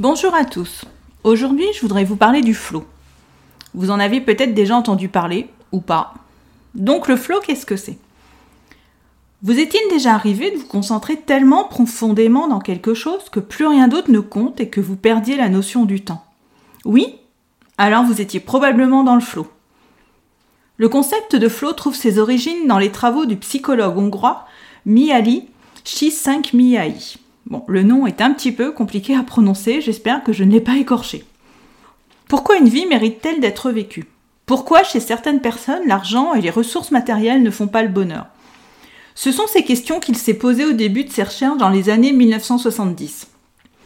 Bonjour à tous. Aujourd'hui, je voudrais vous parler du flow. Vous en avez peut-être déjà entendu parler ou pas. Donc le flow, qu'est-ce que c'est? Vous est-il déjà arrivé de vous concentrer tellement profondément dans quelque chose que plus rien d'autre ne compte et que vous perdiez la notion du temps Oui? Alors vous étiez probablement dans le flow. Le concept de flow trouve ses origines dans les travaux du psychologue hongrois Mihaly Csikszentmihalyi. Bon, le nom est un petit peu compliqué à prononcer, j'espère que je ne l'ai pas écorché. Pourquoi une vie mérite-t-elle d'être vécue? Pourquoi chez certaines personnes l'argent et les ressources matérielles ne font pas le bonheur? Ce sont ces questions qu'il s'est posées au début de ses recherches dans les années 1970.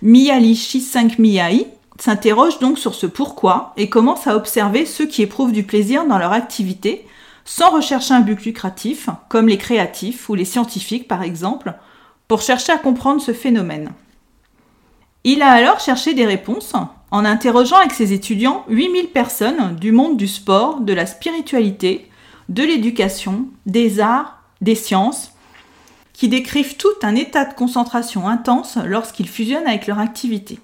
Mihaly Csikszentmihalyi s'interroge donc sur ce pourquoi et commence à observer ceux qui éprouvent du plaisir dans leur activité sans rechercher un but lucratif, comme les créatifs ou les scientifiques par exemple, pour chercher à comprendre ce phénomène. Il a alors cherché des réponses en interrogeant avec ses étudiants 8000 personnes du monde du sport, de la spiritualité, de l'éducation, des arts, des sciences, qui décrivent tout un état de concentration intense lorsqu'ils fusionnent avec leur activité.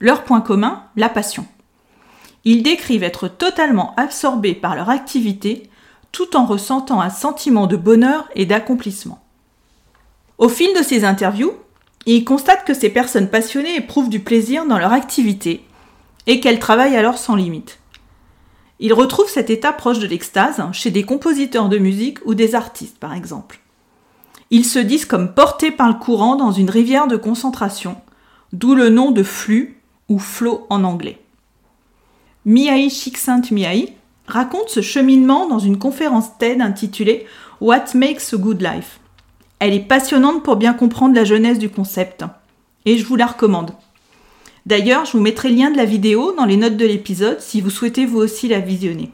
Leur point commun, la passion. Ils décrivent être totalement absorbés par leur activité tout en ressentant un sentiment de bonheur et d'accomplissement. Au fil de ces interviews, il constate que ces personnes passionnées éprouvent du plaisir dans leur activité et qu'elles travaillent alors sans limite. Il retrouve cet état proche de l'extase chez des compositeurs de musique ou des artistes, par exemple. Ils se disent comme portés par le courant dans une rivière de concentration, d'où le nom de flux ou flow en anglais. Mihai Csikszentmihalyi raconte ce cheminement dans une conférence TED intitulée What Makes a Good Life. Elle est passionnante pour bien comprendre la jeunesse du concept. Et je vous la recommande. D'ailleurs, je vous mettrai le lien de la vidéo dans les notes de l'épisode si vous souhaitez vous aussi la visionner.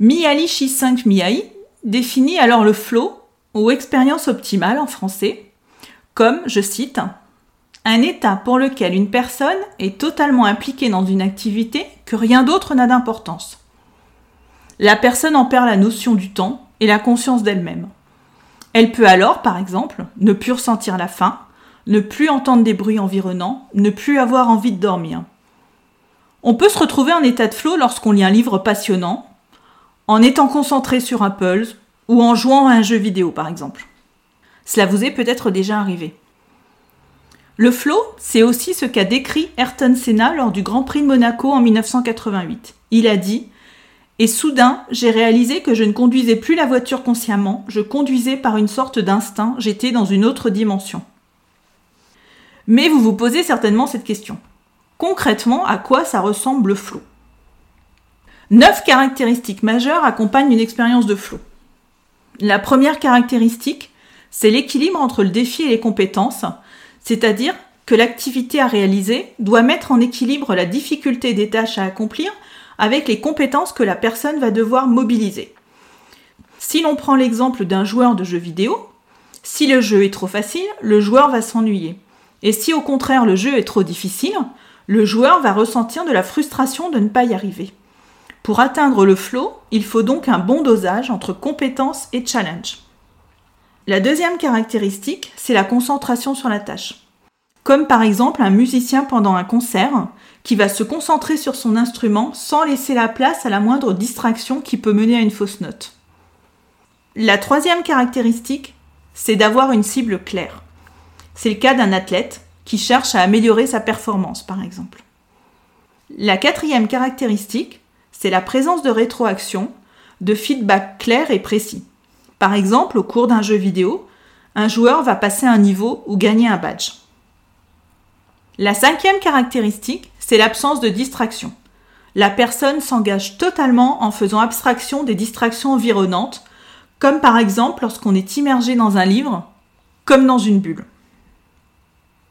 Mihaly Csikszentmihalyi définit alors le flow ou expérience optimale en français comme, je cite, un état pour lequel une personne est totalement impliquée dans une activité que rien d'autre n'a d'importance. La personne en perd la notion du temps et la conscience d'elle-même. Elle peut alors, par exemple, ne plus ressentir la faim, ne plus entendre des bruits environnants, ne plus avoir envie de dormir. On peut se retrouver en état de flow lorsqu'on lit un livre passionnant, en étant concentré sur un pulse ou en jouant à un jeu vidéo par exemple. Cela vous est peut-être déjà arrivé. Le flow, c'est aussi ce qu'a décrit Ayrton Senna lors du Grand Prix de Monaco en 1988. Il a dit et soudain, j'ai réalisé que je ne conduisais plus la voiture consciemment, je conduisais par une sorte d'instinct, j'étais dans une autre dimension. Mais vous vous posez certainement cette question. Concrètement, à quoi ça ressemble le flow Neuf caractéristiques majeures accompagnent une expérience de flow. La première caractéristique, c'est l'équilibre entre le défi et les compétences, c'est-à-dire que l'activité à réaliser doit mettre en équilibre la difficulté des tâches à accomplir avec les compétences que la personne va devoir mobiliser. Si l'on prend l'exemple d'un joueur de jeu vidéo, si le jeu est trop facile, le joueur va s'ennuyer. Et si au contraire le jeu est trop difficile, le joueur va ressentir de la frustration de ne pas y arriver. Pour atteindre le flow, il faut donc un bon dosage entre compétences et challenge. La deuxième caractéristique, c'est la concentration sur la tâche. Comme par exemple un musicien pendant un concert qui va se concentrer sur son instrument sans laisser la place à la moindre distraction qui peut mener à une fausse note. La troisième caractéristique, c'est d'avoir une cible claire. C'est le cas d'un athlète qui cherche à améliorer sa performance, par exemple. La quatrième caractéristique, c'est la présence de rétroaction, de feedback clair et précis. Par exemple, au cours d'un jeu vidéo, un joueur va passer un niveau ou gagner un badge. La cinquième caractéristique, c'est l'absence de distraction. La personne s'engage totalement en faisant abstraction des distractions environnantes, comme par exemple lorsqu'on est immergé dans un livre, comme dans une bulle.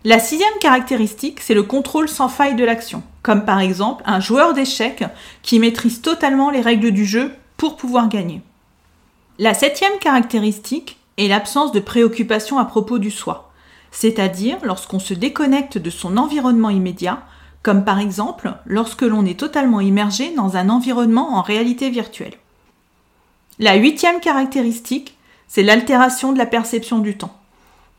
La sixième caractéristique, c'est le contrôle sans faille de l'action, comme par exemple un joueur d'échecs qui maîtrise totalement les règles du jeu pour pouvoir gagner. La septième caractéristique est l'absence de préoccupation à propos du soi, c'est-à-dire lorsqu'on se déconnecte de son environnement immédiat, comme par exemple lorsque l'on est totalement immergé dans un environnement en réalité virtuelle. La huitième caractéristique, c'est l'altération de la perception du temps,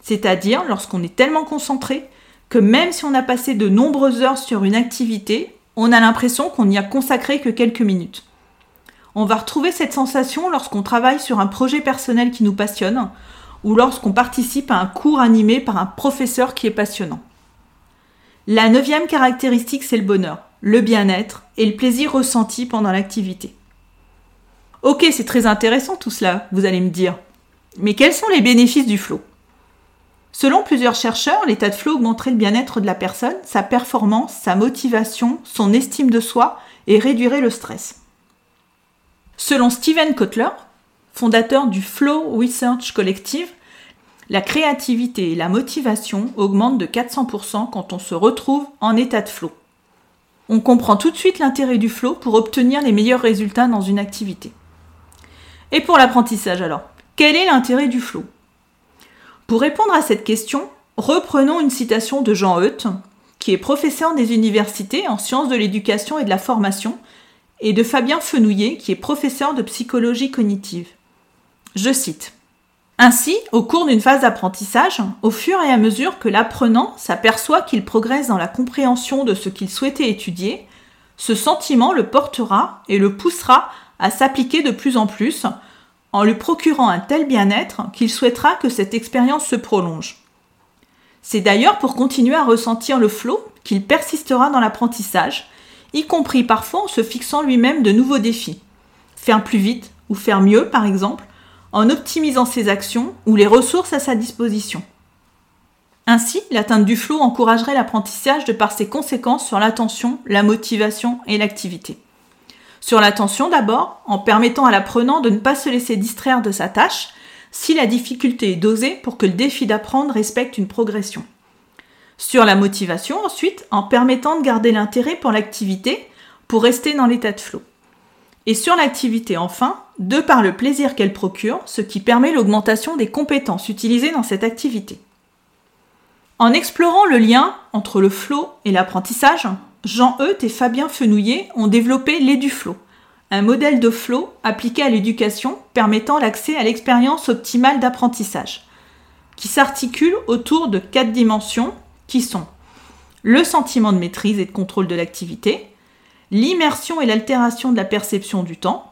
c'est-à-dire lorsqu'on est tellement concentré que même si on a passé de nombreuses heures sur une activité, on a l'impression qu'on n'y a consacré que quelques minutes. On va retrouver cette sensation lorsqu'on travaille sur un projet personnel qui nous passionne ou lorsqu'on participe à un cours animé par un professeur qui est passionnant. La neuvième caractéristique, c'est le bonheur, le bien-être et le plaisir ressenti pendant l'activité. Ok, c'est très intéressant tout cela, vous allez me dire. Mais quels sont les bénéfices du flow? Selon plusieurs chercheurs, l'état de flow augmenterait le bien-être de la personne, sa performance, sa motivation, son estime de soi et réduirait le stress. Selon Steven Kotler, fondateur du Flow Research Collective, la créativité et la motivation augmentent de 400% quand on se retrouve en état de flow. On comprend tout de suite l'intérêt du flow pour obtenir les meilleurs résultats dans une activité. Et pour l'apprentissage alors, quel est l'intérêt du flow? Pour répondre à cette question, reprenons une citation de Jean Euth, qui est professeur des universités en sciences de l'éducation et de la formation, et de Fabien Fenouillet, qui est professeur de psychologie cognitive. Je cite. Ainsi, au cours d'une phase d'apprentissage, au fur et à mesure que l'apprenant s'aperçoit qu'il progresse dans la compréhension de ce qu'il souhaitait étudier, ce sentiment le portera et le poussera à s'appliquer de plus en plus, en lui procurant un tel bien-être qu'il souhaitera que cette expérience se prolonge. C'est d'ailleurs pour continuer à ressentir le flot qu'il persistera dans l'apprentissage, y compris parfois en se fixant lui-même de nouveaux défis. Faire plus vite ou faire mieux, par exemple, en optimisant ses actions ou les ressources à sa disposition. Ainsi, l'atteinte du flot encouragerait l'apprentissage de par ses conséquences sur l'attention, la motivation et l'activité. Sur l'attention d'abord, en permettant à l'apprenant de ne pas se laisser distraire de sa tâche si la difficulté est dosée pour que le défi d'apprendre respecte une progression. Sur la motivation ensuite, en permettant de garder l'intérêt pour l'activité pour rester dans l'état de flot. Et sur l'activité enfin, de par le plaisir qu'elle procure, ce qui permet l'augmentation des compétences utilisées dans cette activité. En explorant le lien entre le flow et l'apprentissage, Jean Euth et Fabien Fenouillet ont développé l'EduFlow, un modèle de flow appliqué à l'éducation permettant l'accès à l'expérience optimale d'apprentissage, qui s'articule autour de quatre dimensions qui sont le sentiment de maîtrise et de contrôle de l'activité, l'immersion et l'altération de la perception du temps,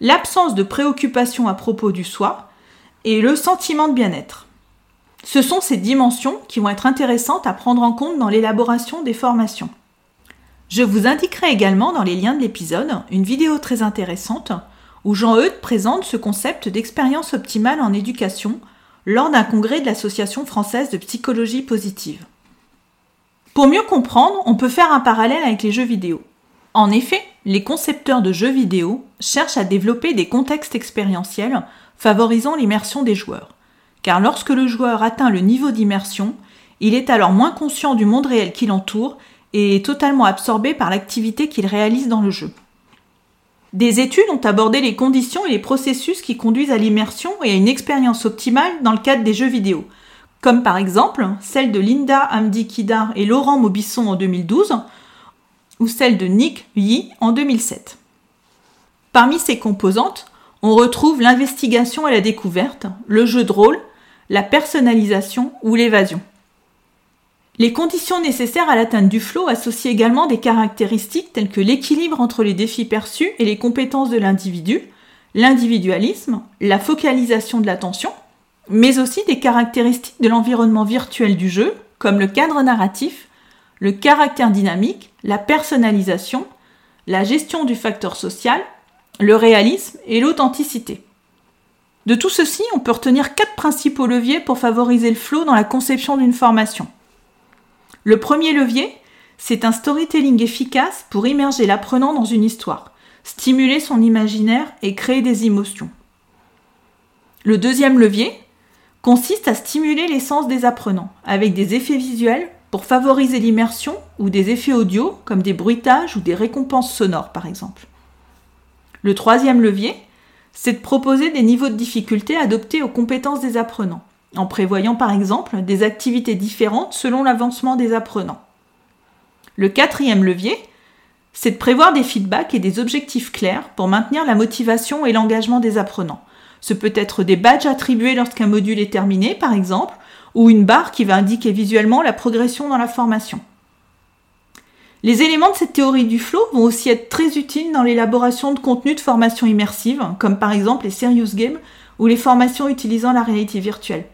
l'absence de préoccupation à propos du soi et le sentiment de bien-être. Ce sont ces dimensions qui vont être intéressantes à prendre en compte dans l'élaboration des formations. Je vous indiquerai également dans les liens de l'épisode une vidéo très intéressante où Jean Eudes présente ce concept d'expérience optimale en éducation lors d'un congrès de l'Association française de psychologie positive. Pour mieux comprendre, on peut faire un parallèle avec les jeux vidéo. En effet, les concepteurs de jeux vidéo cherchent à développer des contextes expérientiels favorisant l'immersion des joueurs. Car lorsque le joueur atteint le niveau d'immersion, il est alors moins conscient du monde réel qui l'entoure et totalement absorbé par l'activité qu'il réalise dans le jeu. Des études ont abordé les conditions et les processus qui conduisent à l'immersion et à une expérience optimale dans le cadre des jeux vidéo, comme par exemple celle de Linda Hamdi Kidar et Laurent Maubisson en 2012, ou celle de Nick Yi en 2007. Parmi ces composantes, on retrouve l'investigation et la découverte, le jeu de rôle, la personnalisation ou l'évasion. Les conditions nécessaires à l'atteinte du flow associent également des caractéristiques telles que l'équilibre entre les défis perçus et les compétences de l'individu, l'individualisme, la focalisation de l'attention, mais aussi des caractéristiques de l'environnement virtuel du jeu, comme le cadre narratif, le caractère dynamique, la personnalisation, la gestion du facteur social, le réalisme et l'authenticité. De tout ceci, on peut retenir quatre principaux leviers pour favoriser le flow dans la conception d'une formation. Le premier levier, c'est un storytelling efficace pour immerger l'apprenant dans une histoire, stimuler son imaginaire et créer des émotions. Le deuxième levier, consiste à stimuler les sens des apprenants avec des effets visuels pour favoriser l'immersion ou des effets audio comme des bruitages ou des récompenses sonores par exemple. Le troisième levier, c'est de proposer des niveaux de difficulté adaptés aux compétences des apprenants, en prévoyant par exemple des activités différentes selon l'avancement des apprenants. Le quatrième levier, c'est de prévoir des feedbacks et des objectifs clairs pour maintenir la motivation et l'engagement des apprenants. Ce peut être des badges attribués lorsqu'un module est terminé, par exemple, ou une barre qui va indiquer visuellement la progression dans la formation. Les éléments de cette théorie du flow vont aussi être très utiles dans l'élaboration de contenus de formation immersive, comme par exemple les Serious Games ou les formations utilisant la réalité virtuelle.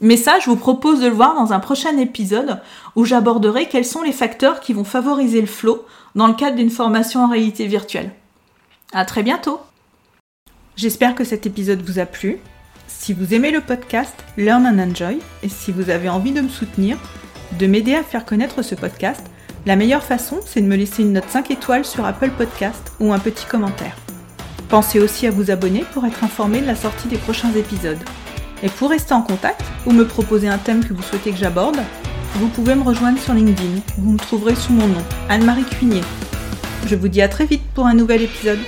Mais ça, je vous propose de le voir dans un prochain épisode où j'aborderai quels sont les facteurs qui vont favoriser le flow dans le cadre d'une formation en réalité virtuelle. À très bientôt! J'espère que cet épisode vous a plu. Si vous aimez le podcast Learn and Enjoy et si vous avez envie de me soutenir, de m'aider à faire connaître ce podcast, la meilleure façon, c'est de me laisser une note 5 étoiles sur Apple Podcast ou un petit commentaire. Pensez aussi à vous abonner pour être informé de la sortie des prochains épisodes. Et pour rester en contact ou me proposer un thème que vous souhaitez que j'aborde, vous pouvez me rejoindre sur LinkedIn. Vous me trouverez sous mon nom, Anne-Marie Cuinier. Je vous dis à très vite pour un nouvel épisode.